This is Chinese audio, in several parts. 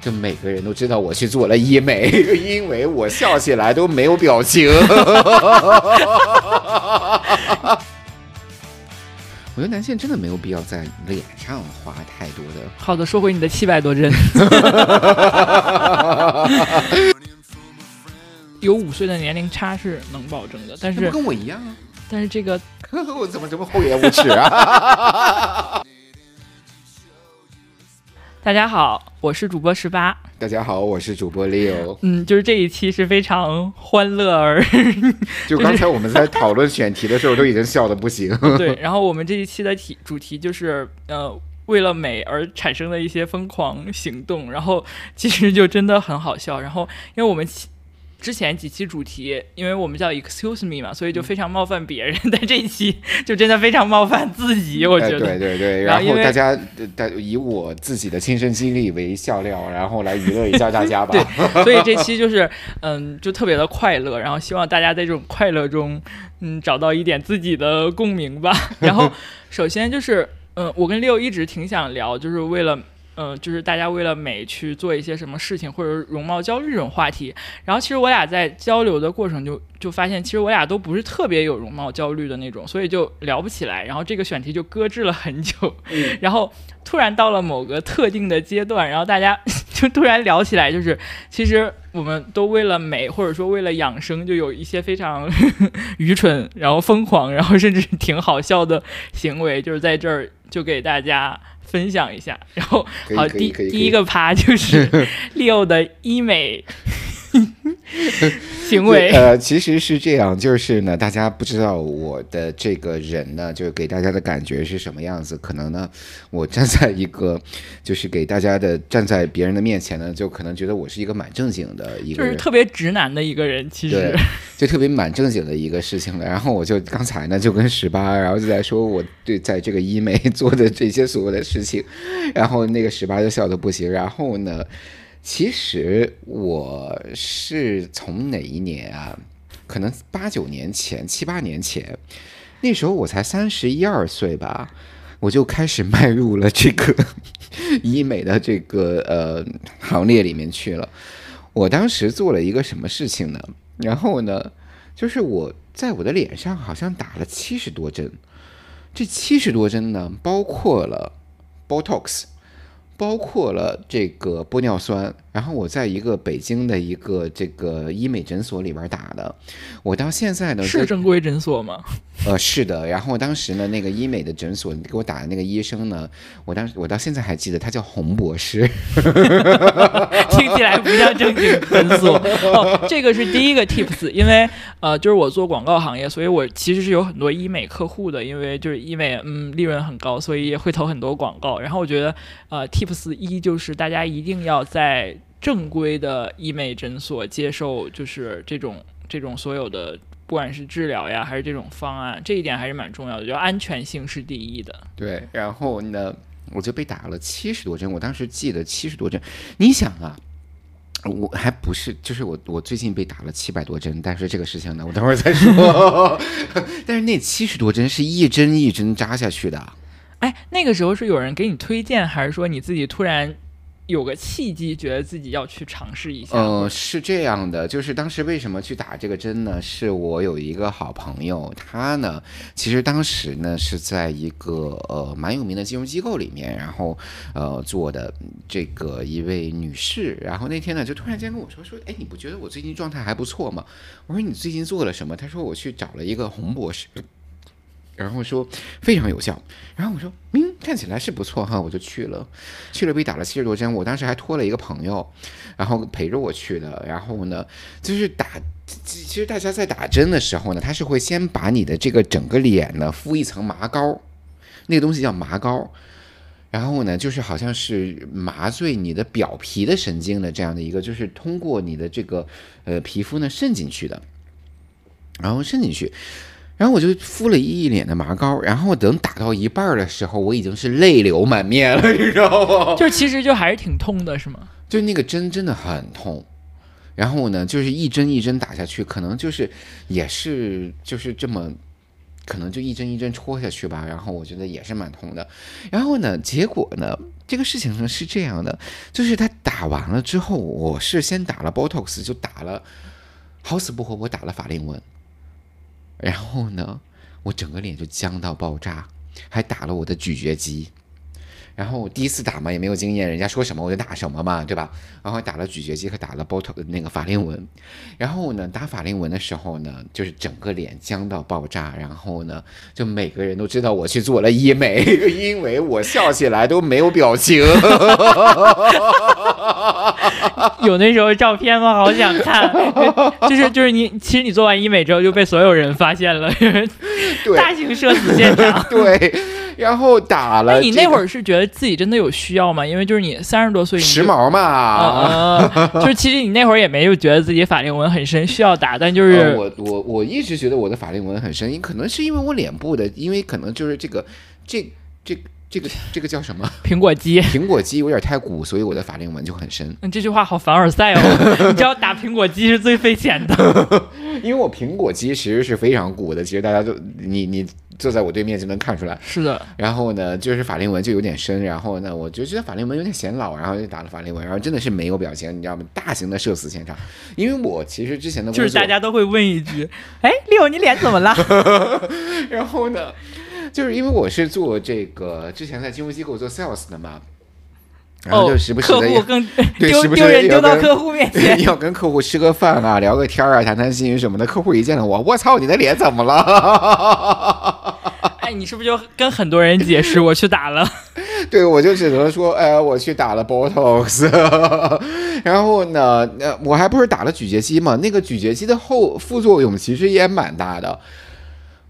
就每个人都知道我去做了医美，因为我笑起来都没有表情。我觉得男性真的没有必要在脸上花太多的。好的，说回你的七百多针。有五岁的年龄差是能保证的，但是跟我一样啊。但是这个我怎么这么厚颜无耻啊？大家好，我是主播十八。大家好，我是主播 Leo。嗯，就是这一期是非常欢乐而，就刚才我们在讨论选题的时候，都已经笑的不行。对，然后我们这一期的题主题就是呃，为了美而产生的一些疯狂行动，然后其实就真的很好笑。然后因为我们。之前几期主题，因为我们叫 Excuse me 嘛，所以就非常冒犯别人。但这一期 就真的非常冒犯自己，我觉得。对对对，然后大家大以我自己的亲身经历为笑料，然后来娱乐一下大家吧。对，所以这期就是嗯，就特别的快乐，然后希望大家在这种快乐中，嗯，找到一点自己的共鸣吧。然后首先就是，嗯，我跟六一直挺想聊，就是为了。嗯，就是大家为了美去做一些什么事情，或者容貌焦虑这种话题。然后其实我俩在交流的过程就就发现，其实我俩都不是特别有容貌焦虑的那种，所以就聊不起来。然后这个选题就搁置了很久。然后突然到了某个特定的阶段，然后大家 就突然聊起来，就是其实我们都为了美，或者说为了养生，就有一些非常 愚蠢、然后疯狂、然后甚至挺好笑的行为，就是在这儿就给大家。分享一下，然后好，第第一个趴就是 Leo 的医美。行为呃，其实是这样，就是呢，大家不知道我的这个人呢，就是给大家的感觉是什么样子。可能呢，我站在一个，就是给大家的站在别人的面前呢，就可能觉得我是一个蛮正经的一个，就是特别直男的一个人。其实就特别蛮正经的一个事情了。然后我就刚才呢，就跟十八，然后就在说我对在这个医美 做的这些所有的事情，然后那个十八就笑的不行。然后呢？其实我是从哪一年啊？可能八九年前、七八年前，那时候我才三十一二岁吧，我就开始迈入了这个 医美的这个呃行列里面去了。我当时做了一个什么事情呢？然后呢，就是我在我的脸上好像打了七十多针，这七十多针呢，包括了 Botox。包括了这个玻尿酸，然后我在一个北京的一个这个医美诊所里边打的，我到现在呢是正规诊所吗？呃，是的。然后当时呢，那个医美的诊所给我打的那个医生呢，我当时我到现在还记得，他叫洪博士，听起来不像正经诊所。哦，这个是第一个 tips，因为呃，就是我做广告行业，所以我其实是有很多医美客户的，因为就是医美嗯利润很高，所以会投很多广告。然后我觉得呃 tip。tips 一就是大家一定要在正规的医美诊所接受，就是这种这种所有的，不管是治疗呀还是这种方案，这一点还是蛮重要的，就安全性是第一的。对，然后呢，我就被打了七十多针，我当时记得七十多针。你想啊，我还不是，就是我我最近被打了七百多针，但是这个事情呢，我等会儿再说。但是那七十多针是一针一针扎下去的。哎，那个时候是有人给你推荐，还是说你自己突然有个契机，觉得自己要去尝试一下？呃，是这样的，就是当时为什么去打这个针呢？是我有一个好朋友，他呢，其实当时呢是在一个呃蛮有名的金融机构里面，然后呃做的这个一位女士，然后那天呢就突然间跟我说说，哎，你不觉得我最近状态还不错吗？我说你最近做了什么？他说我去找了一个洪博士。然后说非常有效，然后我说嗯，看起来是不错哈，我就去了，去了被打了七十多针，我当时还托了一个朋友，然后陪着我去的。然后呢，就是打，其实大家在打针的时候呢，他是会先把你的这个整个脸呢敷一层麻膏，那个东西叫麻膏，然后呢，就是好像是麻醉你的表皮的神经的这样的一个，就是通过你的这个呃皮肤呢渗进去的，然后渗进去。然后我就敷了一脸的麻膏，然后等打到一半的时候，我已经是泪流满面了，你知道吗？就其实就还是挺痛的，是吗？就那个针真的很痛，然后呢，就是一针一针打下去，可能就是也是就是这么可能就一针一针戳下去吧，然后我觉得也是蛮痛的。然后呢，结果呢，这个事情呢是这样的，就是他打完了之后，我是先打了 Botox，就打了，好死不活，我打了法令纹。然后呢，我整个脸就僵到爆炸，还打了我的咀嚼肌。然后我第一次打嘛，也没有经验，人家说什么我就打什么嘛，对吧？然后打了咀嚼肌和打了 Botox 那个法令纹。然后呢，打法令纹的时候呢，就是整个脸僵到爆炸。然后呢，就每个人都知道我去做了医美，因为我笑起来都没有表情。有那时候照片吗？好想看。就是就是你，其实你做完医美之后就被所有人发现了，大型社死现场。对。然后打了，你那会儿是觉得自己真的有需要吗？因为就是你三十多岁，时髦嘛，就是其实你那会儿也没有觉得自己法令纹很深，需要打，但就是我我我一直觉得我的法令纹很深，可能是因为我脸部的，因为可能就是这个这这这个这个叫什么 苹果肌，苹果肌有点太鼓，所以我的法令纹就很深。嗯，这句话好凡尔赛哦，你知道打苹果肌是最费钱的，因为我苹果肌其实是非常鼓的，其实大家都你你。坐在我对面就能看出来，是的。然后呢，就是法令纹就有点深，然后呢，我就觉得法令纹有点显老，然后就打了法令纹，然后真的是没有表情，你知道吗？大型的社死现场。因为我其实之前的就是大家都会问一句：“哎，六，你脸怎么了？”然后呢，就是因为我是做这个之前在金融机构做 sales 的嘛。然后就时不时的客户更 丢丢人丢到客户面前，要跟客户吃个饭啊，聊个天啊，谈谈心什么的。客户一见到我，我操，你的脸怎么了？哎，你是不是就跟很多人解释我去打了？对，我就只能说，哎，我去打了 Botox。然后呢，呃，我还不是打了咀嚼肌嘛？那个咀嚼肌的后副作用其实也蛮大的，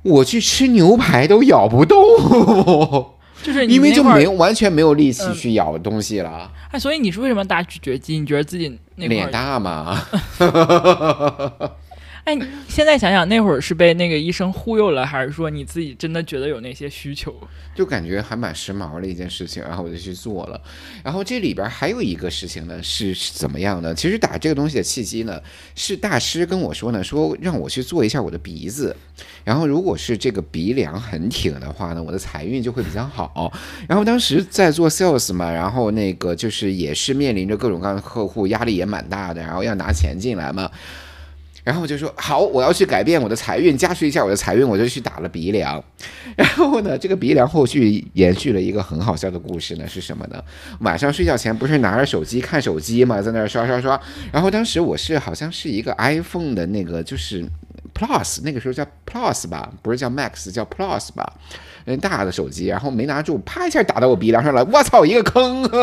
我去吃牛排都咬不动。就是因为就没有完全没有力气去咬东西了。哎，所以你是为什么打咀嚼肌？你觉得自己那脸大吗？哎，现在想想那会儿是被那个医生忽悠了，还是说你自己真的觉得有那些需求？就感觉还蛮时髦的一件事情，然后我就去做了。然后这里边还有一个事情呢，是怎么样的？其实打这个东西的契机呢，是大师跟我说呢，说让我去做一下我的鼻子。然后如果是这个鼻梁很挺的话呢，我的财运就会比较好。然后当时在做 sales 嘛，然后那个就是也是面临着各种各样的客户，压力也蛮大的，然后要拿钱进来嘛。然后我就说好，我要去改变我的财运，加持一下我的财运，我就去打了鼻梁。然后呢，这个鼻梁后续延续了一个很好笑的故事呢，是什么呢？晚上睡觉前不是拿着手机看手机嘛，在那儿刷刷刷。然后当时我是好像是一个 iPhone 的那个就是 Plus，那个时候叫 Plus 吧，不是叫 Max，叫 Plus 吧，那大的手机，然后没拿住，啪一下打到我鼻梁上了，我操，一个坑！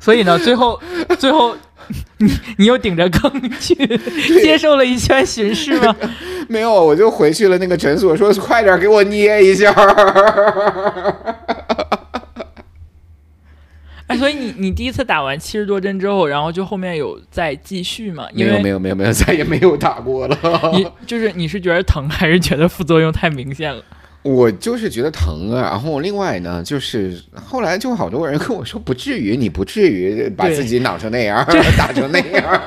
所以呢，最后，最后，你你又顶着坑去接受了一圈巡视吗？没有，我就回去了那个诊所，说快点给我捏一下。哎，所以你你第一次打完七十多针之后，然后就后面有再继续吗？没有，没有，没有，没有，再也没有打过了。你就是你是觉得疼，还是觉得副作用太明显了？我就是觉得疼啊，然后另外呢，就是后来就好多人跟我说，不至于，你不至于把自己挠成那样，打成那样。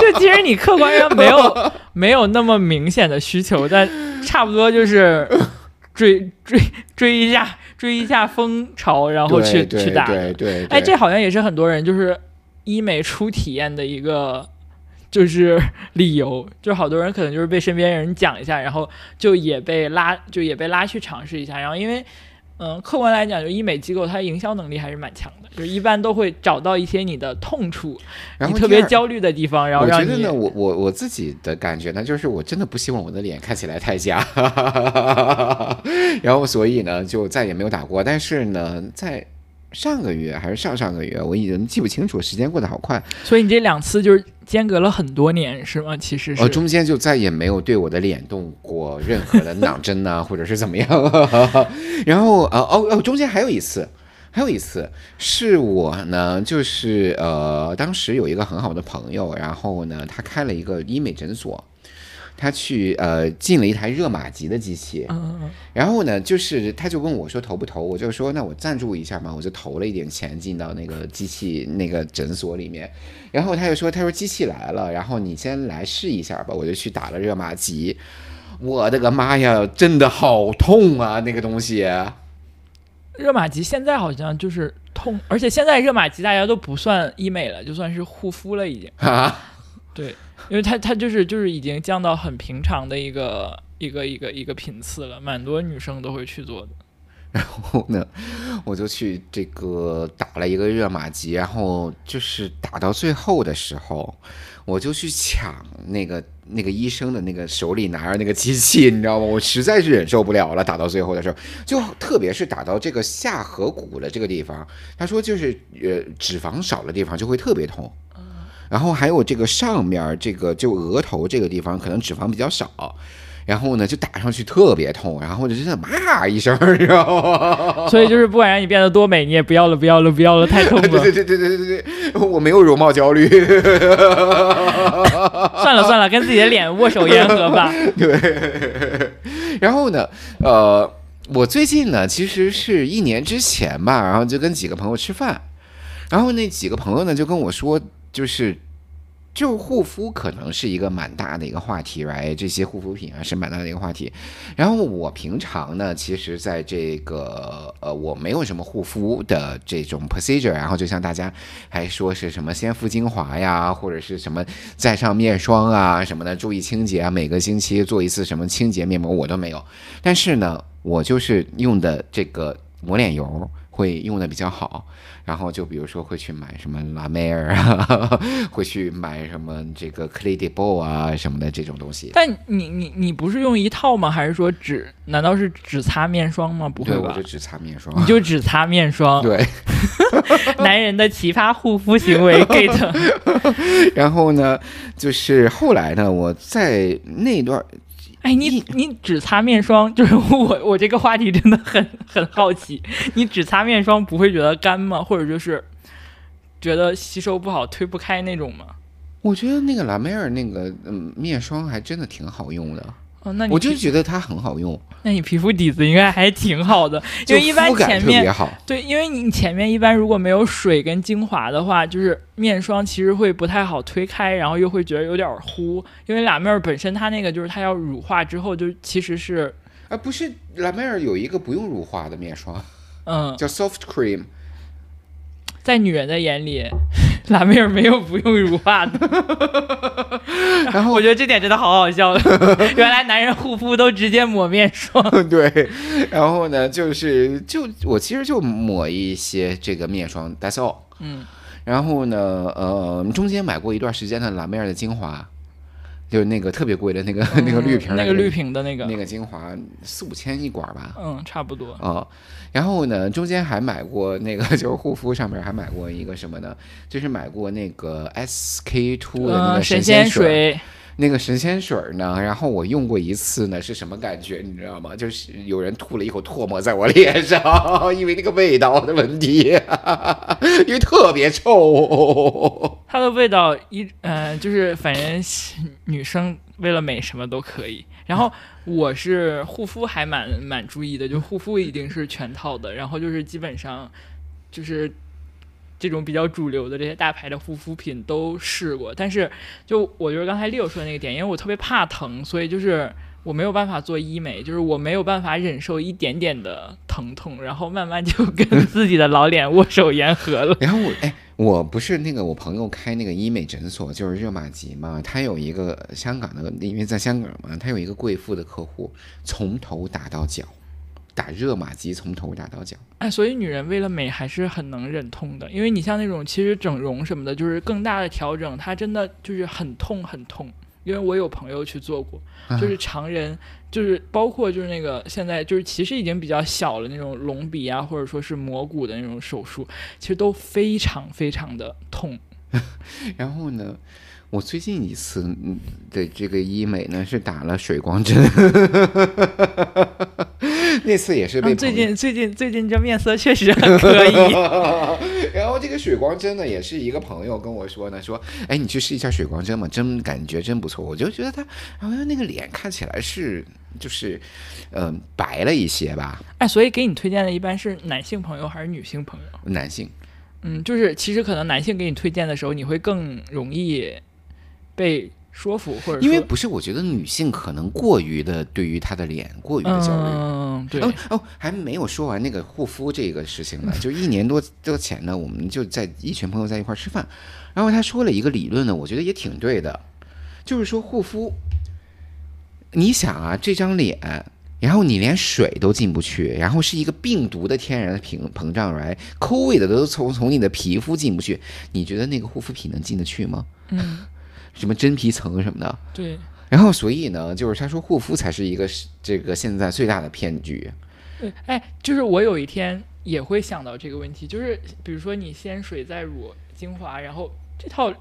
就其实你客观上没有 没有那么明显的需求，但差不多就是追 追追一下追一下风潮，然后去去打。对对。哎，这好像也是很多人就是医美初体验的一个。就是理由，就好多人可能就是被身边人讲一下，然后就也被拉，就也被拉去尝试一下。然后因为，嗯，客观来讲，就医美机构它营销能力还是蛮强的，就一般都会找到一些你的痛处，然后特别焦虑的地方，然后让你。我我我自己的感觉呢，就是我真的不希望我的脸看起来太假，然后所以呢，就再也没有打过。但是呢，在上个月还是上上个月，我已经记不清楚，时间过得好快。所以你这两次就是间隔了很多年，是吗？其实是。呃，中间就再也没有对我的脸动过任何的囊针呐，或者是怎么样。然后呃哦哦，中间还有一次，还有一次是我呢，就是呃，当时有一个很好的朋友，然后呢，他开了一个医美诊所。他去呃进了一台热玛吉的机器，然后呢，就是他就问我说投不投，我就说那我赞助一下嘛，我就投了一点钱进到那个机器那个诊所里面，然后他就说他说机器来了，然后你先来试一下吧，我就去打了热玛吉，我的个妈呀，真的好痛啊那个东西，热玛吉现在好像就是痛，而且现在热玛吉大家都不算医美了，就算是护肤了已经。啊，对，因为它它就是就是已经降到很平常的一个一个一个一个频次了，蛮多女生都会去做的。然后呢，我就去这个打了一个热玛吉，然后就是打到最后的时候，我就去抢那个那个医生的那个手里拿着那个机器，你知道吗？我实在是忍受不了了，打到最后的时候，就特别是打到这个下颌骨的这个地方，他说就是呃脂肪少的地方就会特别痛。然后还有这个上面儿这个就额头这个地方可能脂肪比较少，然后呢就打上去特别痛，然后就真的骂一声，你知道吗？所以就是不管让你变得多美，你也不要了，不要了，不要了，太 痛对了。对对对对对对，我没有容貌焦虑。算了算了，跟自己的脸握手言和吧。对，然后呢，呃，我最近呢，其实是一年之前吧，然后就跟几个朋友吃饭，然后那几个朋友呢就跟我说，就是。就护肤可能是一个蛮大的一个话题来这些护肤品啊是蛮大的一个话题。然后我平常呢，其实在这个呃，我没有什么护肤的这种 procedure，然后就像大家还说是什么先敷精华呀，或者是什么再上面霜啊什么的，注意清洁啊，每个星期做一次什么清洁面膜，我都没有。但是呢，我就是用的这个抹脸油会用的比较好，然后就比如说会去买什么拉梅尔啊，会去买什么这个 c l a d i b o 啊什么的这种东西。但你你你不是用一套吗？还是说只难道是只擦面霜吗？不会吧，我就？只擦面霜。你就只擦面霜，对，男人的奇葩护肤行为 get。然后呢，就是后来呢，我在那段哎，你你只擦面霜，就是我我这个话题真的很很好奇，你只擦面霜不会觉得干吗？或者就是觉得吸收不好、推不开那种吗？我觉得那个拉梅尔那个嗯面霜还真的挺好用的，哦，那你我就觉得它很好用，那你皮肤底子应该还挺好的，因为一般前面好。对，因为你前面一般如果没有水跟精华的话，就是面霜其实会不太好推开，然后又会觉得有点糊，因为拉面儿本身它那个就是它要乳化之后，就其实是啊，不是拉梅尔有一个不用乳化的面霜，嗯，叫 Soft Cream，在女人的眼里，蓝妹儿没有不用乳化的。然后 我觉得这点真的好好笑，原来男人护肤都直接抹面霜。对，然后呢，就是就我其实就抹一些这个面霜，That's all。嗯，然后呢，呃，中间买过一段时间的蓝妹儿的精华，就是那个特别贵的那个、那个绿瓶那个绿瓶的那个，那个精华，四五千一管儿吧。嗯，差不多。啊、然后呢，中间还买过那个，就是护肤上面还买过一个什么呢？就是买过那个 SK two 的那嗯，个神仙水，那个神仙水呢，然后我用过一次呢，是什么感觉？你知道吗？就是有人吐了一口唾沫在我 脸上，因为那个味道的问题，因为特别臭。它的味道一嗯、就是反正女生为了美什么都可以。然后我是护肤还蛮蛮注意的，就护肤一定是全套的，然后就是基本上就是这种比较主流的这些大牌的护肤品都试过，但是就我就是刚才 Leo 说的那个点，因为我特别怕疼，所以就是。我没有办法做医美，就是我没有办法忍受一点点的疼痛，然后慢慢就 跟自己的老脸握手言和了。然后我哎，我不是那个我朋友开那个医美诊所，就是热玛吉嘛，他有一个香港的，因为在香港嘛，他有一个贵妇的客户，从头打到脚，打热玛吉从头打到脚。哎，所以女人为了美还是很能忍痛的，因为你像那种其实整容什么的，就是更大的调整，它真的就是很痛很痛。因为我有朋友去做过，就是常人，就是包括就是那个现在就是其实已经比较小了那种隆鼻啊，或者说是磨骨的那种手术，其实都非常非常的痛。然后呢，我最近一次嗯的这个医美呢是打了水光针，那次也是被嗯最近最近最近这面色确实很可以。然后这个水光针呢，也是一个朋友跟我说呢，说，哎，你去试一下水光针嘛，真感觉真不错。我就觉得他，好像那个脸看起来是就是，嗯、白了一些吧，哎，所以给你推荐的一般是男性朋友还是女性朋友？男性。嗯，就是其实可能男性给你推荐的时候，你会更容易被说服，或者因为不是，我觉得女性可能过于的对于她的脸过于的焦虑。嗯，对，哦哦，还没有说完那个护肤这个事情呢。就一年多多前呢，我们就在一群朋友在一块儿吃饭，然后他说了一个理论呢，我觉得也挺对的，就是说护肤，你想啊，这张脸，然后你连水都进不去，然后是一个病毒的天然的膨膨胀来，COVID 的都从从你的皮肤进不去，你觉得那个护肤品能进得去吗？嗯，什么真皮层什么的，对，然后所以呢，就是他说护肤才是一个是这个现在最大的骗局。对，哎，就是我有一天也会想到这个问题，就是比如说你先水再乳精华，然后这套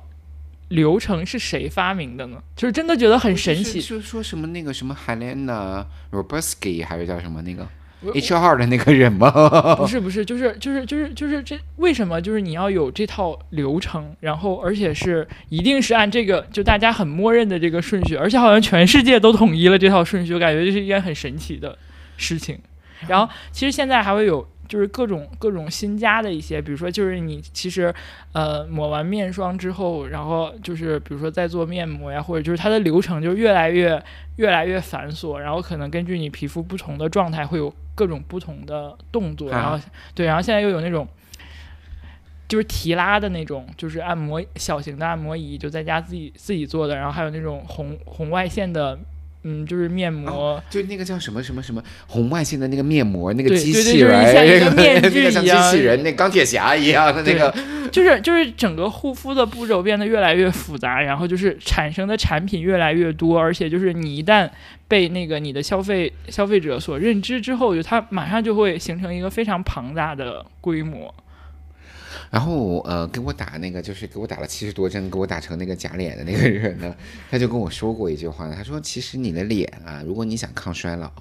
流程是谁发明的呢？就是真的觉得很神奇。说说什么那个什么 Helena Robuski 还是叫什么那个我 H 二的那个人吗？不是不是，就是就是就是就是这为什么就是你要有这套流程，然后而且是一定是按这个就大家很默认的这个顺序，而且好像全世界都统一了这套顺序，我感觉这是一件很神奇的事情。然后其实现在还会有就是各种各种新加的一些，比如说就是你其实呃抹完面霜之后，然后就是比如说再做面膜呀，或者就是它的流程就越来越越来越繁琐，然后可能根据你皮肤不同的状态会有各种不同的动作，啊然后对，然后现在又有那种。就是提拉的那种，就是按摩小型的按摩仪，就在家自己自己做的，然后还有那种红红外线的，嗯，就是面膜，就那个叫什么什么什么红外线的那个面膜，那个对机对对就是器人，像一个那面具那个像一样机器人，那钢铁侠一样的那个。就是就是整个护肤的步骤变得越来越复杂，然后就是产生的产品越来越多，而且就是你一旦被那个你的消费消费者所认知之后，就它马上就会形成一个非常庞大的规模。然后呃，给我打那个就是给我打了七十多针，给我打成那个假脸的那个人呢，他就跟我说过一句话，他说其实你的脸啊，如果你想抗衰老。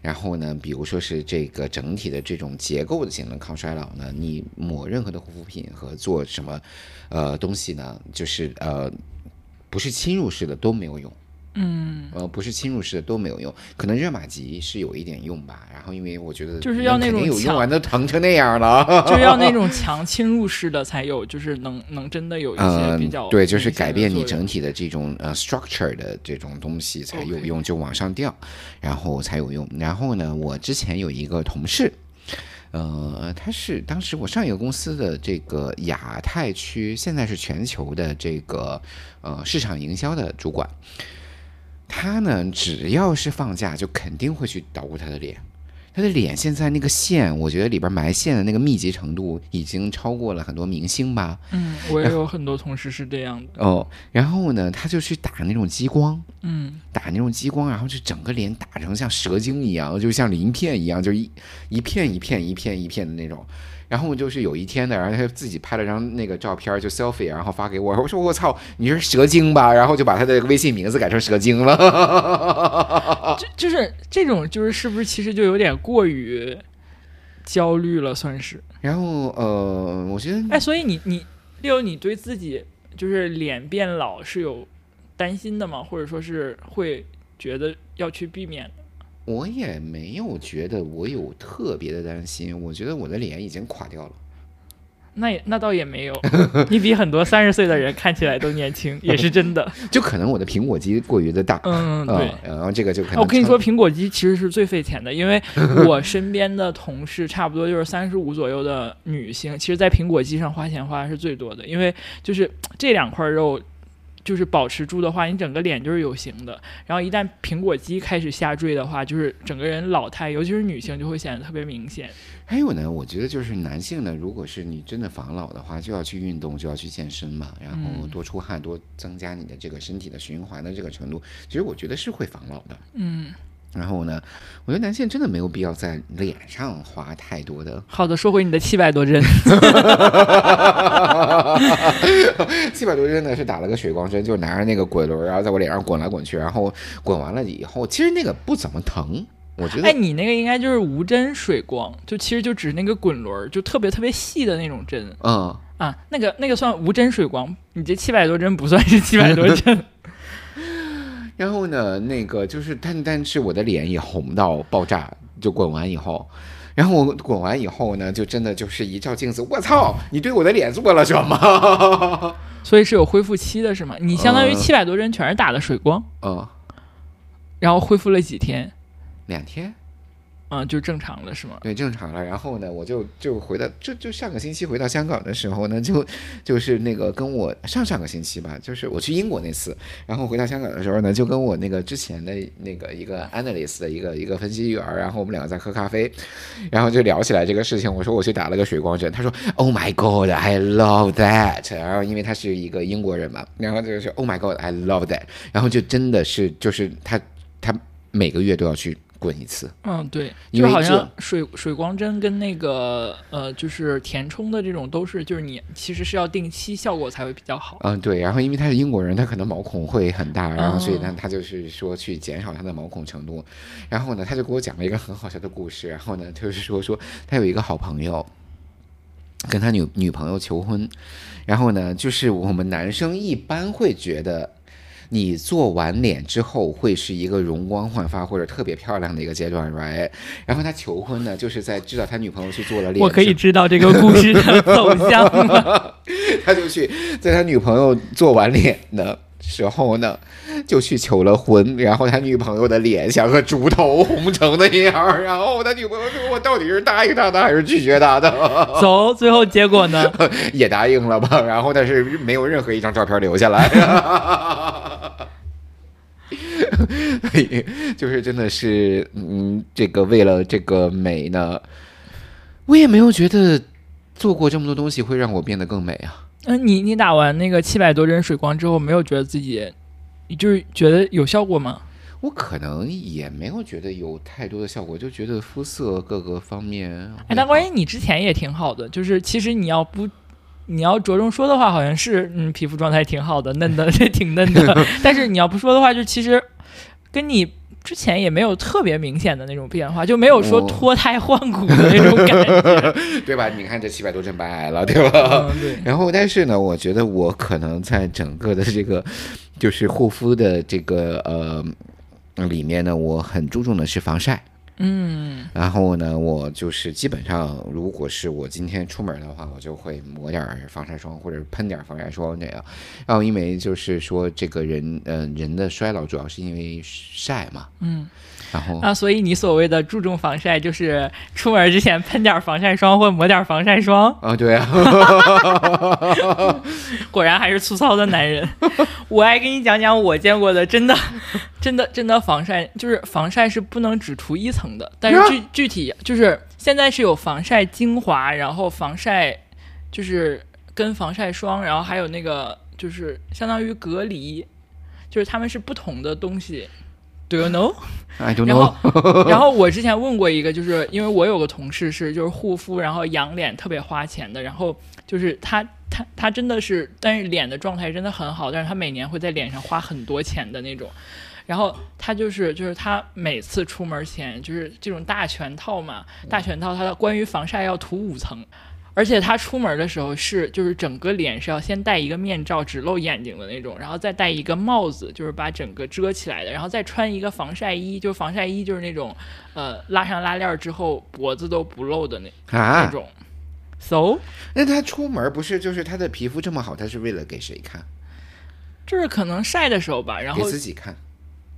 然后呢，比如说是这个整体的这种结构的型的抗衰老呢，你抹任何的护肤品和做什么，呃东西呢，就是呃不是侵入式的都没有用。嗯，呃，不是侵入式的都没有用，可能热玛吉是有一点用吧。然后因为我觉得就是要那肯定有用完都疼成那样了。就是要那种强侵入式的才有，就是能 能真的有一些嗯比较、，对，就是改变你整整体的这种呃 structure 的这种东西才有用，就往上调，然后才有用。然后呢，我之前有一个同事，呃，他是当时我上一个公司的这个亚太区，现在是全球的这个呃市场营销的主管。他呢，只要是放假，就肯定会去捣鼓他的脸。他的脸现在那个线，我觉得里边埋线的那个密集程度，已经超过了很多明星吧。嗯，我也有很多同事是这样的。哦，然后呢，他就去打那种激光，嗯，打那种激光，然后就整个脸打成像蛇精一样，就像鳞片一样，就一一片一片一片一片的那种。然后就是有一天的，然后他自己拍了张那个照片，就 selfie，然后发给我，我说我操，你是蛇精吧？然后就把他的微信名字改成蛇精了。就就是这种，就是是不是其实就有点过于焦虑了，算是？然后呃，我觉得哎，所以你你例如，你对自己就是脸变老是有担心的吗？或者说是会觉得要去避免的？我也没有觉得我有特别的担心，我觉得我的脸已经垮掉了。那也那倒也没有，你比很多三十岁的人看起来都年轻，也是真的。就可能我的苹果肌过于的大，嗯，对。呃然后这个就可能我跟你说，苹果肌其实是最费钱的，因为 我身边的同事差不多就是三十五左右的女性，其实，在苹果肌上花钱花的是最多的，因为就是这两块肉。就是保持住的话，你整个脸就是有型的。然后一旦苹果肌开始下坠的话，就是整个人老态，尤其是女性就会显得特别明显。还有呢，我觉得就是男性呢，如果是你真的防老的话，就要去运动，就要去健身嘛，然后嗯多出汗，多增加你的这个身体的循环的这个程度。其实我觉得是会防老的。嗯，然后呢，我觉得男性真的没有必要在脸上花太多的。好的，说回你的七百多针，七百多针呢是打了个水光针，就拿着那个滚轮，然后在我脸上滚来滚去，然后滚完了以后，其实那个不怎么疼，我觉得。哎，你那个应该就是无针水光，就其实就只是那个滚轮，就特别特别细的那种针。嗯啊，那个那个算无针水光，你这七百多针不算是七百多针。然后呢，那个就是但但是我的脸也红到爆炸，就滚完以后，然后我滚完以后呢，就真的就是一照镜子，我操，你对我的脸做了什么？所以是有恢复期的是吗？你相当于七百多针全是打的水光，嗯，然后恢复了几天？两天。啊，就正常了是吗？对，正常了。然后呢，我就就回到，就就上个星期回到香港的时候呢，就就是那个跟我上上个星期吧，就是我去英国那次，然后回到香港的时候呢，就跟我那个之前的那个一个 analyst 的一个一个分析员，然后我们两个在喝咖啡，然后就聊起来这个事情。我说我去打了个水光针，他说 Oh my God，I love that。然后因为他是一个英国人嘛，然后就是 Oh my God，I love that。然后就真的是就是他他每个月都要去。滚一次，嗯，对，就好像水水光针跟那个呃，就是填充的这种都是，就是你其实是要定期，效果才会比较好。嗯，对。然后因为他是英国人，他可能毛孔会很大，然后所以呢，他就是说去减少他的毛孔程度。然后呢，他就给我讲了一个很好笑的故事。然后呢，就是说说他有一个好朋友，跟他女女朋友求婚。然后呢，就是我们男生一般会觉得。你做完脸之后会是一个容光焕发或者特别漂亮的一个阶段，right？然后他求婚呢，就是在知道他女朋友去做了脸，我可以知道这个故事的走向吗？他就去在他女朋友做完脸的时候呢，就去求了婚，然后他女朋友的脸像个猪头红成那样，然后他女朋友说：“我到底是答应他的还是拒绝他的？”走，最后结果呢？也答应了吧，然后但是没有任何一张照片留下来。就是真的是，嗯，这个为了这个美呢，我也没有觉得做过这么多东西会让我变得更美啊。嗯，你你打完那个七百多针水光之后，没有觉得自己，就是觉得有效果吗？我可能也没有觉得有太多的效果，就觉得肤色各个方面。哎，那关于你之前也挺好的，就是其实你要不。你要着重说的话，好像是嗯，皮肤状态挺好的，嫩的，这 挺嫩的。但是你要不说的话，就其实跟你之前也没有特别明显的那种变化，就没有说脱胎换骨的那种感觉，对吧？你看这七百多针白挨了，对吧？对。然后，但是呢，我觉得我可能在整个的这个就是护肤的这个呃里面呢，我很注重的是防晒。嗯，然后呢，我就是基本上，如果是我今天出门的话，我就会抹点防晒霜或者喷点防晒霜这样。然后因为就是说，这个人，嗯，人的衰老主要是因为晒嘛。嗯。然后啊，所以你所谓的注重防晒，就是出门之前喷点防晒霜或抹点防晒霜啊？对啊，果然还是粗糙的男人。我爱跟你讲讲我见过的，真的，真的，真的防晒，就是防晒是不能只涂一层的，但是具具体就是现在是有防晒精华，然后防晒就是跟防晒霜，然后还有那个就是相当于隔离，就是他们是不同的东西。Do you know？然后，然后我之前问过一个，就是因为我有个同事是就是护肤，然后养脸特别花钱的，然后就是他他他真的是，但是脸的状态真的很好，但是他每年会在脸上花很多钱的那种。然后他就是就是他每次出门前就是这种大全套嘛，大全套，他的关于防晒要涂五层。而且他出门的时候是，就是整个脸是要先戴一个面罩，只露眼睛的那种，然后再戴一个帽子，就是把整个遮起来的，然后再穿一个防晒衣，就是防晒衣就是那种，呃，拉上拉链之后脖子都不露的那那种。So，那他出门不是就是他的皮肤这么好，他是为了给谁看？就是可能晒的时候吧，然后给自己看。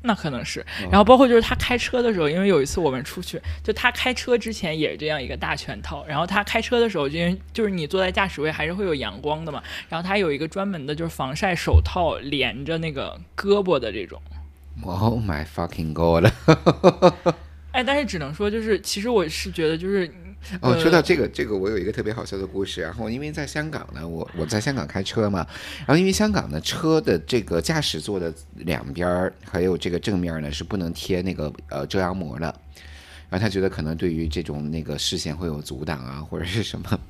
那可能是，然后包括就是他开车的时候，因为有一次我们出去，就他开车之前也是这样一个大全套。然后他开车的时候，因为就是你坐在驾驶位还是会有阳光的嘛，然后他有一个专门的就是防晒手套，连着那个胳膊的这种。Oh my fucking god！哎，但是只能说就是，其实我是觉得就是哦，呃说到这个，这个我有一个特别好笑的故事。然后因为在香港呢，我我在香港开车嘛，然后因为香港呢车的这个驾驶座的两边儿还有这个正面呢是不能贴那个呃遮阳膜的，然后他觉得可能对于这种那个视线会有阻挡啊或者是什么。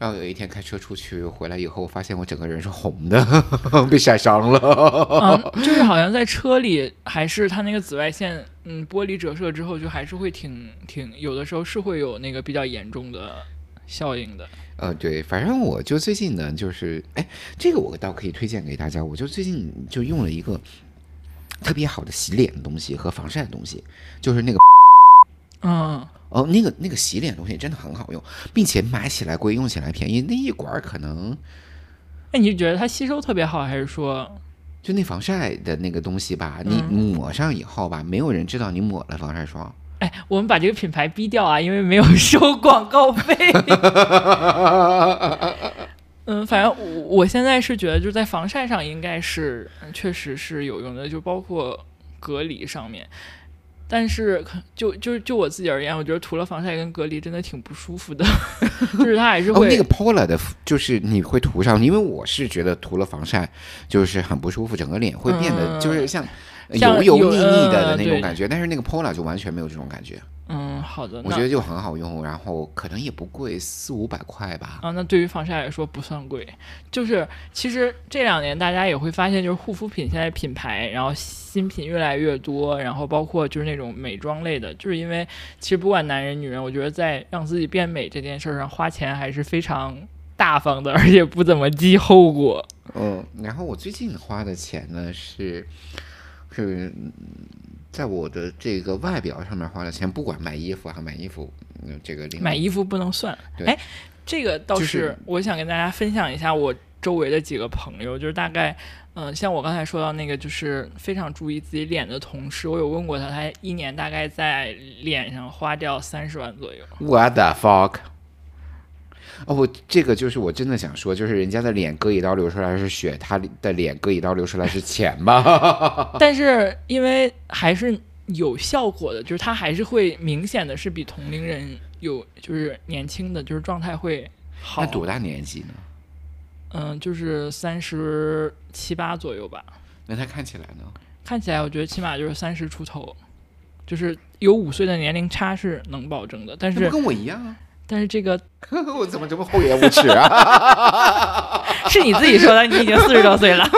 然后有一天开车出去回来以后，我发现我整个人是红的，被晒伤了。嗯，就是好像在车里，还是它那个紫外线，嗯，玻璃折射之后，就还是会挺挺，有的时候是会有那个比较严重的效应的。呃，对，反正我就最近呢，就是哎，这个我倒可以推荐给大家。我就最近就用了一个特别好的洗脸的东西和防晒的东西，就是那个嗯，哦，那个那个洗脸的东西真的很好用，并且买起来贵，用起来便宜。那一管儿可能那你是觉得它吸收特别好，还是说，就那防晒的那个东西吧，你抹上以后吧，没有人知道你抹了防晒霜。哎，我们把这个品牌逼掉啊，因为没有 收广告费。嗯，反正我我现在是觉得，就是在防晒上应该是嗯确实是有用的，就包括隔离上面。但是可就就就我自己而言，我觉得涂了防晒跟隔离真的挺不舒服的，就是它还是哦，会、那个 Pola 的，就是你会涂上，因为我是觉得涂了防晒就是很不舒服，整个脸会变得嗯就是像油油腻腻的的那种感觉，但是那个 Pola 就完全没有这种感觉，嗯，好的，那我觉得就很好用，然后可能也不贵，四五百块吧。啊，那对于防晒来说不算贵。就是其实这两年大家也会发现，就是护肤品现在品牌，然后新品越来越多，然后包括就是那种美妆类的，就是因为其实不管男人女人，我觉得在让自己变美这件事儿上花钱还是非常大方的，而且不怎么计后果。嗯，然后我最近花的钱呢是是嗯在我的这个外表上面花的钱，不管买衣服还买衣服，嗯，这个买衣服不能算。对哎，这个倒是是我想跟大家分享一下我周围的几个朋友，就是大概，嗯、像我刚才说到那个，就是非常注意自己脸的同事，我有问过他，他一年大概在脸上花掉三十万左右。What the fuck？哦，我这个就是我真的想说，就是人家的脸割一刀流出来是血，他的脸割一刀流出来是钱吧？但是因为还是有效果的，就是他还是会明显的是比同龄人有，就是年轻的，就是状态会好那。多大年纪呢？嗯，就是三十七八左右吧。那他看起来呢？看起来我觉得起码就是三十出头，就是有五岁的年龄差是能保证的。但是不跟我一样啊？但是这个 我怎么这么厚颜无耻啊？是你自己说的，你已经四十多岁了。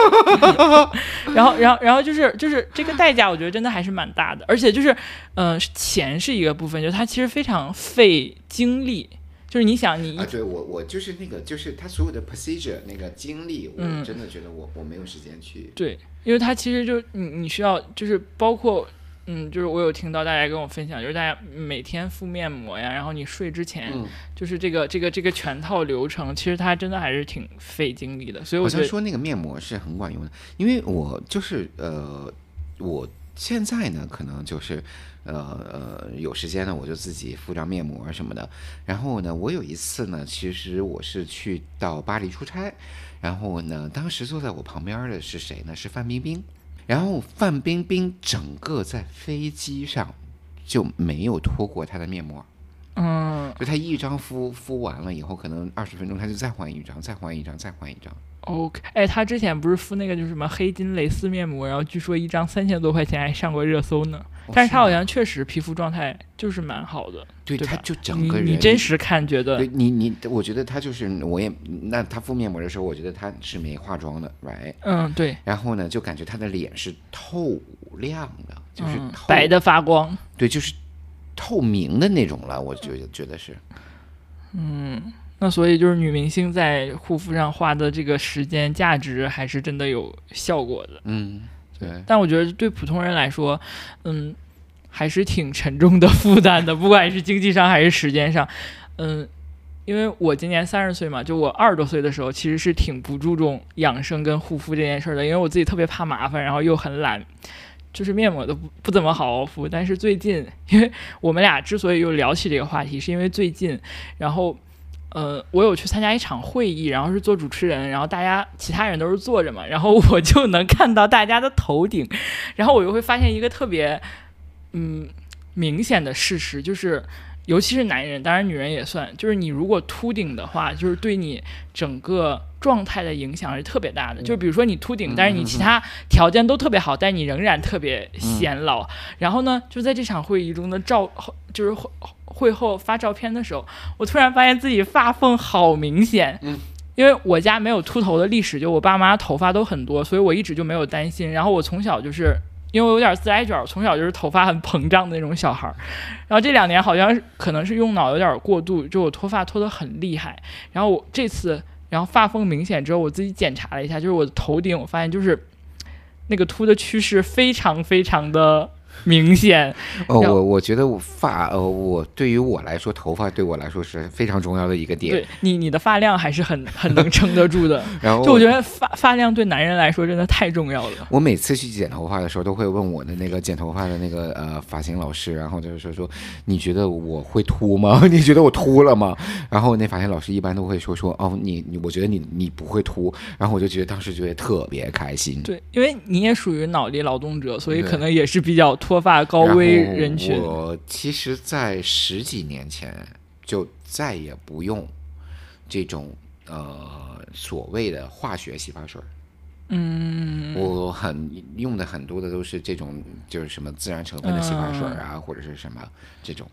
然后，然后，然后就是就是这个代价，我觉得真的还是蛮大的。而且就是，嗯、钱是一个部分，就是它其实非常费精力。就是你想，你一啊，对我我就是那个，就是他所有的 procedure 那个经历，我嗯真的觉得我我没有时间去。对，因为它其实就你你需要就是包括嗯，就是我有听到大家跟我分享，就是大家每天敷面膜呀，然后你睡之前，嗯就是这个这个这个全套流程，其实它真的还是挺费精力的。所以我觉得，好像说那个面膜是很管用的，因为我就是呃，我现在呢可能就是呃呃有时间呢我就自己敷张面膜什么的。然后呢，我有一次呢，其实我是去到巴黎出差，然后呢，当时坐在我旁边的是谁呢？是范冰冰。然后范冰冰整个在飞机上就没有脱过她的面膜。嗯就她一张敷敷完了以后，可能二十分钟她就再换一张，再换一张，再换一张。，OK，哎，她之前不是敷那个就是什么黑金蕾丝面膜，然后据说一张三千多块钱，还上过热搜呢。但是他好像确实皮肤状态就是蛮好的，对，她就整个人你真实看觉得对你你，我觉得她就是我也那她敷面膜的时候，我觉得她是没化妆的，right？嗯对，然后呢，就感觉她的脸是透亮的，就是嗯、白的发光。对，就是透明的那种了，我觉觉得是。嗯那所以就是女明星在护肤上花的这个时间价值还是真的有效果的。嗯，但我觉得对普通人来说，嗯，还是挺沉重的负担的，不管是经济上还是时间上。嗯，因为我今年三十岁嘛，就我二十多岁的时候，其实是挺不注重养生跟护肤这件事儿的，因为我自己特别怕麻烦，然后又很懒。就是面膜都不不怎么好好敷，但是最近，因为我们俩之所以又聊起这个话题，是因为最近，然后，呃，我有去参加一场会议，然后是做主持人，然后大家其他人都是坐着嘛，然后我就能看到大家的头顶，然后我又会发现一个特别，嗯，明显的事实，就是尤其是男人，当然女人也算，就是你如果秃顶的话，就是对你整个状态的影响是特别大的。就比如说你秃顶，但是你其他条件都特别好，但你仍然特别显老。然后呢，就在这场会议中的照，就是会会后发照片的时候，我突然发现自己发缝好明显。嗯，因为我家没有秃头的历史，就我爸妈头发都很多，所以我一直就没有担心。然后我从小就是。因为我有点自来卷，从小就是头发很膨胀的那种小孩儿，然后这两年好像是可能是用脑有点过度，就我脱发脱得很厉害。然后我这次，然后发缝明显之后，我自己检查了一下，就是我的头顶，我发现就是那个秃的趋势非常非常的。明显，哦，我我觉得我发，呃，我对于我来说，头发对我来说是非常重要的一个点。对你，你的发量还是很很能撑得住的。然后，就我觉得发发量对男人来说真的太重要了。我每次去剪头发的时候，都会问我的那个剪头发的那个呃发型老师，然后就是说说，你觉得我会秃吗？你觉得我秃了吗？然后那发型老师一般都会说说，哦，你你，我觉得你你不会秃。然后我就觉得当时觉得特别开心。对，因为你也属于脑力劳动者，所以可能也是比较脱发高危人群。我其实，在十几年前就再也不用这种呃所谓的化学洗发水。嗯，我很用的很多的都是这种，就是什么自然成分的洗发水啊，或者是什么这种。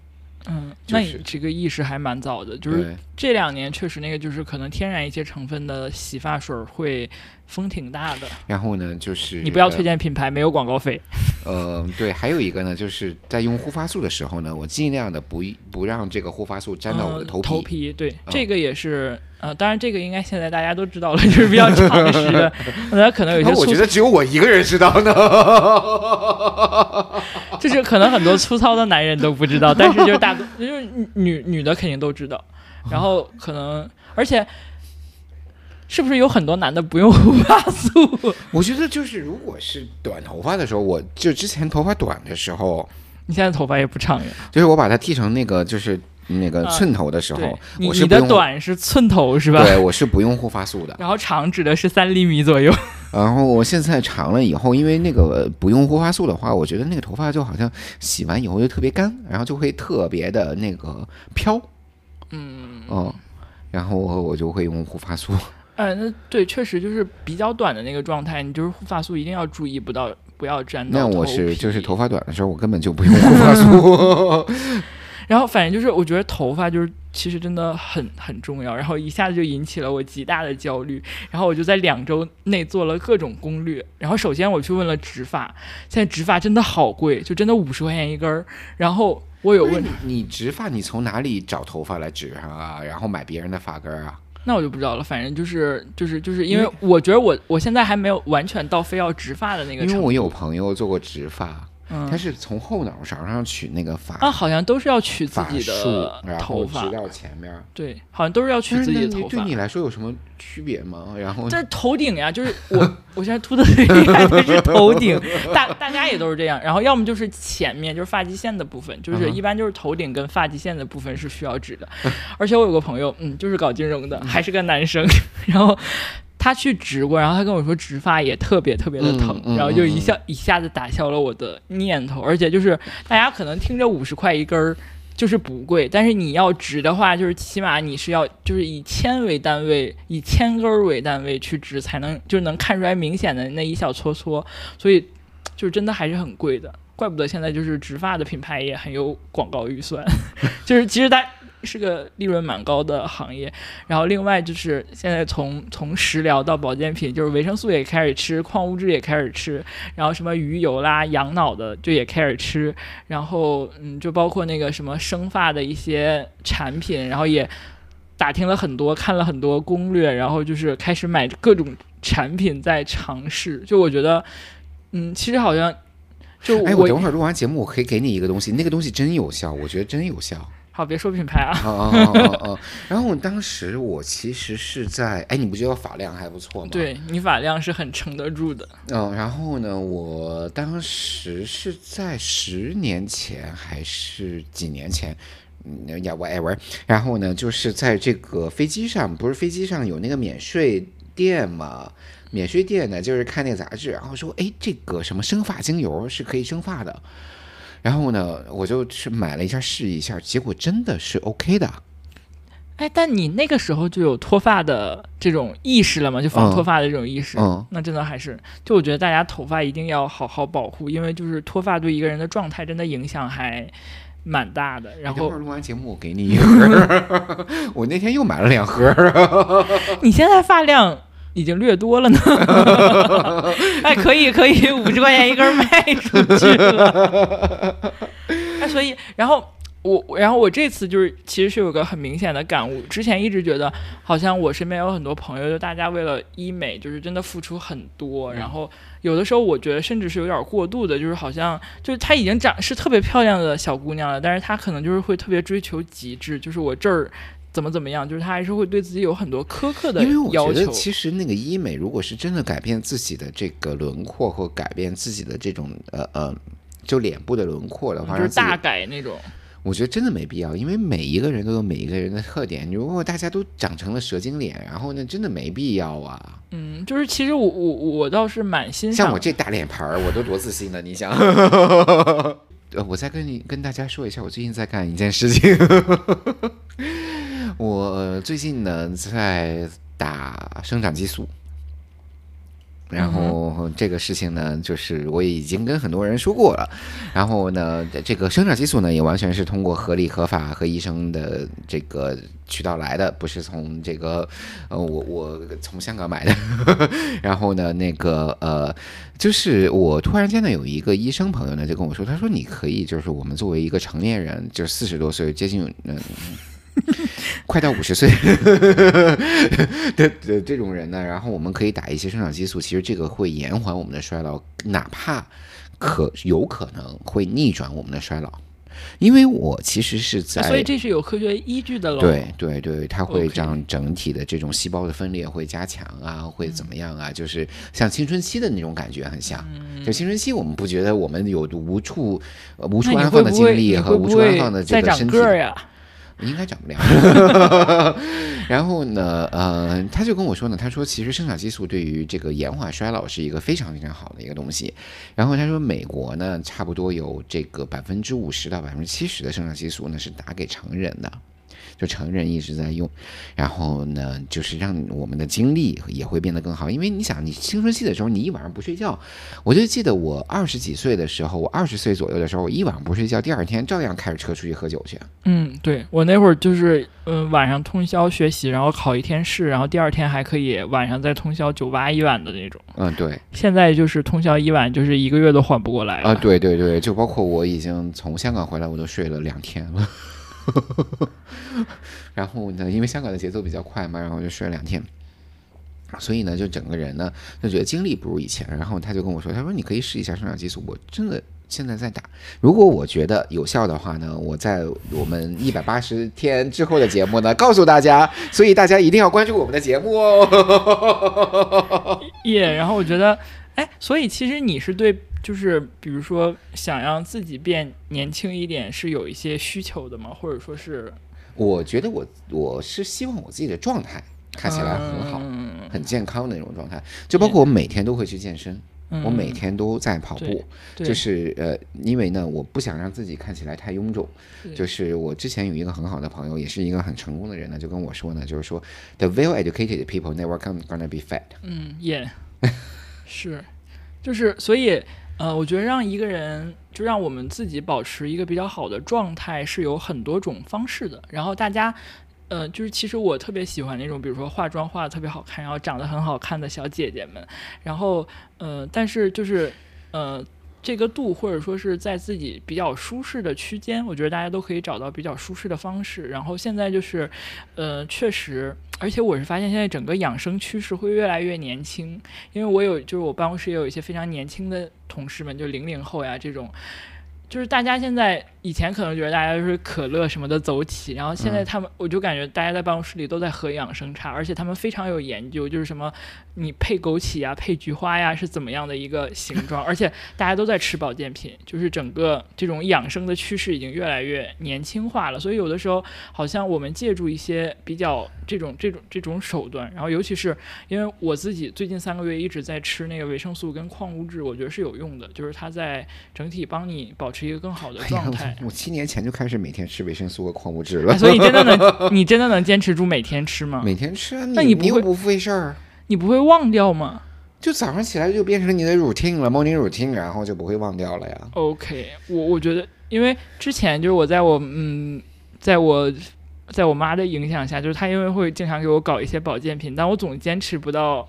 嗯，那你这个意识还蛮早的，就是这两年确实那个就是可能天然一些成分的洗发水会风挺大的。然后呢，就是你不要推荐品牌，没有广告费。呃，对，还有一个呢，就是在用护发素的时候呢，我尽量的不不让这个护发素沾到我的头皮。头皮，对，这个也是。呃，当然这个应该现在大家都知道了，就是比较常识的。那可能有些，我觉得只有我一个人知道呢。就是可能很多粗糙的男人都不知道，但是就是大多就是女女的肯定都知道。然后可能，而且是不是有很多男的不用护发素？我觉得就是如果是短头发的时候，我就之前头发短的时候，你现在头发也不长呀？就是我把它剃成那个就是。那个寸头的时候，我是你的短是寸头是吧？对，我是不用护发素的。然后长指的是三厘米左右。然后我现在长了以后，因为那个不用护发素的话，我觉得那个头发就好像洗完以后就特别干，然后就会特别的那个飘。嗯嗯，然后我就会用护发素。呃，那对，确实就是比较短的那个状态，你就是护发素一定要注意不到不要沾到。那我是就是头发短的时候，我根本就不用护发素。然后反正就是，我觉得头发就是其实真的很很重要，然后一下子就引起了我极大的焦虑。然后我就在两周内做了各种攻略。然后首先我去问了植发，现在植发真的好贵，就真的五十块钱一根儿。然后我有问你植发，你从哪里找头发来植上啊？然后买别人的发根儿啊？那我就不知道了。反正就是就是就是因为我觉得我我现在还没有完全到非要植发的那个。因为我有朋友做过植发。他是从后脑勺上取那个发啊，好像都是要取自己的头发，直到前面。对，好像都是要取自己的头发。对你来说有什么区别吗？然后这头顶呀，就是我我现在秃的最厉害的是头顶，大大家也都是这样。然后要么就是前面，就是发际线的部分，就是一般就是头顶跟发际线的部分是需要植的。而且我有个朋友，嗯，就是搞金融的，还是个男生，然后。他去植过，然后他跟我说植发也特别特别的疼，然后就一下一下子打消了我的念头。而且就是大家可能听着五十块一根儿就是不贵，但是你要植的话，就是起码你是要就是以千为单位，以千根为单位去植才能就能看出来明显的那一小撮撮，所以就是真的还是很贵的。怪不得现在就是植发的品牌也很有广告预算，就是其实大。是个利润蛮高的行业，然后另外就是现在从从食疗到保健品，就是维生素也开始吃，矿物质也开始吃，然后什么鱼油啦、养脑的就也开始吃，然后嗯，就包括那个什么生发的一些产品，然后也打听了很多，看了很多攻略，然后就是开始买各种产品在尝试。就我觉得，嗯，其实好像就哎，我等会儿录完节目，我可以给你一个东西，那个东西真有效，我觉得真有效。好，别说品牌啊。哦哦哦哦。然后当时我其实是在，哎，你不觉得发量还不错吗？对你发量是很撑得住的。嗯，然后呢，我当时是在十年前还是几年前，嗯，呀，whatever。然后呢，就是在这个飞机上，不是飞机上有那个免税店嘛？免税店呢，就是看那个杂志，然后说，哎，这个什么生发精油是可以生发的。然后呢，我就去买了一下试一下，结果真的是 OK 的。哎，但你那个时候就有脱发的这种意识了吗？就防脱发的这种意识？嗯，那真的还是，就我觉得大家头发一定要好好保护，因为就是脱发对一个人的状态真的影响还蛮大的。然后录完节目我给你一盒，我那天又买了两盒。你现在发量已经略多了呢。哎，可以可以，五十块钱一根卖出去了。哎，所以然后。我然后我这次就是其实是有个很明显的感悟，之前一直觉得好像我身边有很多朋友，就大家为了医美就是真的付出很多，然后有的时候我觉得甚至是有点过度的，就是好像就是她已经长是特别漂亮的小姑娘了，但是她可能就是会特别追求极致，就是我这儿怎么怎么样，就是他还是会对自己有很多苛刻的要求。其实那个医美如果是真的改变自己的这个轮廓或改变自己的这种呃呃就脸部的轮廓的话，就是大改那种。我觉得真的没必要，因为每一个人都有每一个人的特点。如果大家都长成了蛇精脸，然后呢，真的没必要啊。嗯，就是其实我我我倒是蛮欣赏，像我这大脸盘儿，我都多自信的，你想？呃，我再跟你跟大家说一下，我最近在干一件事情。我最近呢在打生长激素。然后这个事情呢，就是我已经跟很多人说过了。然后呢，这个生长激素呢，也完全是通过合理合法和医生的这个渠道来的，不是从这个呃，我我从香港买的。然后呢，那个呃，就是我突然间呢，有一个医生朋友呢，就跟我说，他说你可以，就是我们作为一个成年人，就是四十多岁，接近嗯。快到五十岁 的的这种人呢，然后我们可以打一些生长激素，其实这个会延缓我们的衰老，哪怕可有可能会逆转我们的衰老。因为我其实是在，所以这是有科学依据的喽。对对对，它会让整体的这种细胞的分裂会加强啊，会怎么样啊？就是像青春期的那种感觉很像。就青春期，我们不觉得我们有无处无处安放的精力和无处安放的这个身体呀？应该长不了。然后呢，呃，他就跟我说呢，他说其实生长激素对于这个延缓衰老是一个非常非常好的一个东西。然后他说，美国呢，差不多有这个百分之五十到百分之七十的生长激素呢是打给成人的。就成人一直在用，然后呢，就是让我们的精力也会变得更好。因为你想，你青春期的时候，你一晚上不睡觉，我就记得我二十几岁的时候，我二十岁左右的时候，我一晚上不睡觉，第二天照样开着车出去喝酒去。嗯，对我那会儿就是，嗯，晚上通宵学习，然后考一天试，然后第二天还可以晚上再通宵酒吧一晚的那种。嗯，对。现在就是通宵一晚，就是一个月都缓不过来啊！对对对，就包括我已经从香港回来，我都睡了两天了。然后呢，因为香港的节奏比较快嘛，然后就睡了两天，所以呢，就整个人呢就觉得精力不如以前。然后他就跟我说：“他说你可以试一下生长激素。”我真的现在在打，如果我觉得有效的话呢，我在我们一百八十天之后的节目呢告诉大家。所以大家一定要关注我们的节目哦。耶！然后我觉得，哎，所以其实你是对。就是比如说，想让自己变年轻一点，是有一些需求的吗？或者说是，我觉得我我是希望我自己的状态看起来很好、很健康的那种状态。就包括我每天都会去健身，我每天都在跑步，就是呃，因为呢，我不想让自己看起来太臃肿。就是我之前有一个很好的朋友，也是一个很成功的人呢，就跟我说呢，就是说，the well-educated people never gonna be fat。嗯，yeah，是，就是所以。呃，我觉得让一个人就让我们自己保持一个比较好的状态是有很多种方式的。然后大家，呃，就是其实我特别喜欢那种，比如说化妆化的特别好看，然后长得很好看的小姐姐们。然后，呃，但是就是，呃。这个度，或者说是在自己比较舒适的区间，我觉得大家都可以找到比较舒适的方式。然后现在就是，呃，确实，而且我是发现现在整个养生趋势会越来越年轻，因为我有就是我办公室也有一些非常年轻的同事们，就零零后呀这种。就是大家现在以前可能觉得大家就是可乐什么的走起，然后现在他们我就感觉大家在办公室里都在喝养生茶，而且他们非常有研究，就是什么你配枸杞呀、配菊花呀是怎么样的一个形状，而且大家都在吃保健品，就是整个这种养生的趋势已经越来越年轻化了。所以有的时候好像我们借助一些比较这种这种这种手段，然后尤其是因为我自己最近三个月一直在吃那个维生素跟矿物质，我觉得是有用的，就是它在整体帮你保持。一个更好的状态。我我七年前就开始每天吃维生素和矿物质了哎，所以你真的能，你真的能坚持住每天吃吗？每天吃啊，那你不会你又不费事儿。你不会忘掉吗就早上起来就变成你的 routine 了，morning routine，然后就不会忘掉了呀。？OK，我我觉得，因为之前就是我在我嗯，在我在我妈的影响下，就是她因为会经常给我搞一些保健品，但我总坚持不到，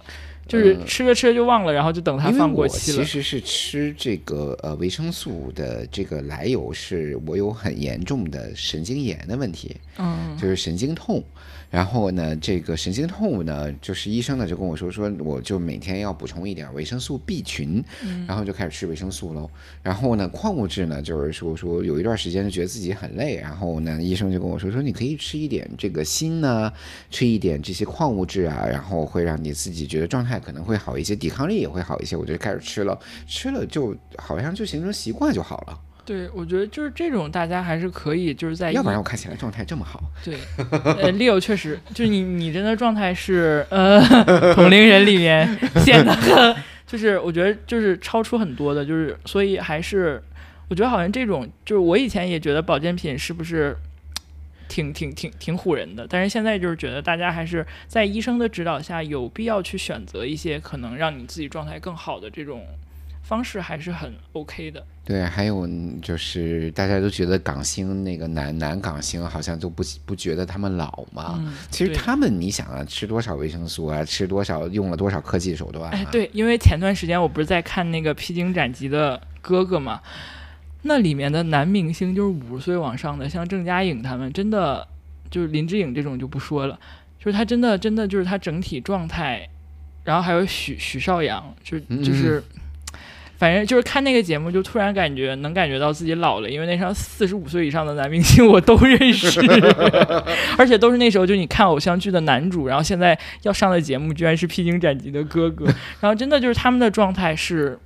就是嗯吃着吃着就忘了，然后就等它放过我期了。其实是吃这个呃维生素的这个来由是我有很严重的神经炎的问题，嗯就是神经痛。然后呢，这个神经痛呢，就是医生呢就跟我说，说我就每天要补充一点维生素 B 群，嗯然后就开始吃维生素喽。然后呢，矿物质呢，就是说说有一段时间就觉得自己很累，然后呢，医生就跟我说说你可以吃一点这个锌呢，吃一点这些矿物质啊，然后会让你自己觉得状态可能会好一些，抵抗力也会好一些。我就开始吃了，吃了就好像就形成习惯就好了。对，我觉得就是这种大家还是可以，就是在要不然我看起来状态这么好，对，呃，Leo 确实，就是你你真的状态是呃 同龄人里面 显得很，就是我觉得就是超出很多的，就是所以还是我觉得好像这种就是我以前也觉得保健品是不是挺挺挺挺唬人的，但是现在就是觉得大家还是在医生的指导下有必要去选择一些可能让你自己状态更好的这种方式，还是很 OK 的。对，还有就是大家都觉得港星那个男男港星好像都不不觉得他们老嘛。嗯，其实他们，你想啊，吃多少维生素啊，吃多少，用了多少科技手段、啊？哎，，对，因为前段时间我不是在看那个《披荆斩棘的哥哥》嘛，那里面的男明星就是五十岁往上的，像郑嘉颖他们，真的就是林志颖这种就不说了，就是他真的真的就是他整体状态，然后还有许许绍洋，就嗯就是。反正就是看那个节目，就突然感觉能感觉到自己老了，因为那时候四十五岁以上的男明星我都认识，而且都是那时候就你看偶像剧的男主，然后现在要上的节目居然是披荆斩棘的哥哥，然后真的就是他们的状态是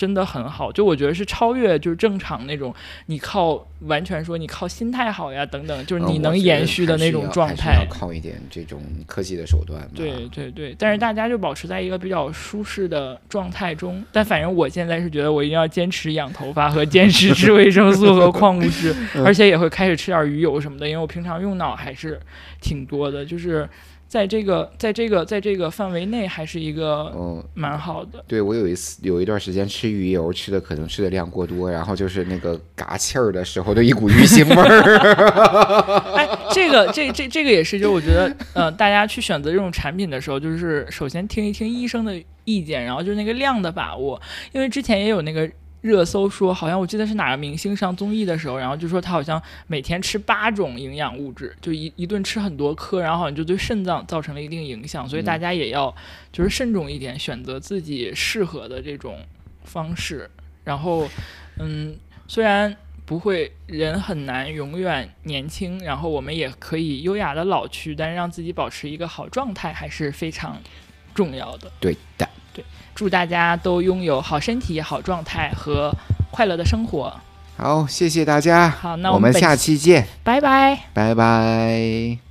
真的很好，就我觉得是超越就是正常那种你靠完全说你靠心态好呀等等，就是你能延续的那种状态。靠一点这种科技的手段嘛。对对对，但是大家就保持在一个比较舒适的状态中。但反正我现在是觉得我一定要坚持养头发和坚持吃维生素和矿物质，而且也会开始吃点鱼油什么的，因为我平常用脑还是挺多的，就是在这个在这个在这个范围内还是一个嗯，蛮好的。对我有一次有一段时间吃鱼油，吃的可能吃的量过多，然后就是那个嘎气儿的时候的一股鱼腥味儿。哎，这个这这这个也是，就我觉得，呃，大家去选择这种产品的时候，就是首先听一听医生的意见，然后就是那个量的把握，因为之前也有那个。热搜说，好像我记得是哪个明星上综艺的时候，然后就说他好像每天吃八种营养物质，就一一顿吃很多颗，然后好像就对肾脏造成了一定影响，所以大家也要就是慎重一点，选择自己适合的这种方式。然后，嗯，虽然不会，人很难永远年轻，然后我们也可以优雅的老去，但是让自己保持一个好状态还是非常重要的。对的，祝大家都拥有好身体、好状态和快乐的生活。好，谢谢大家。好，那我们们下期见，拜拜。拜拜。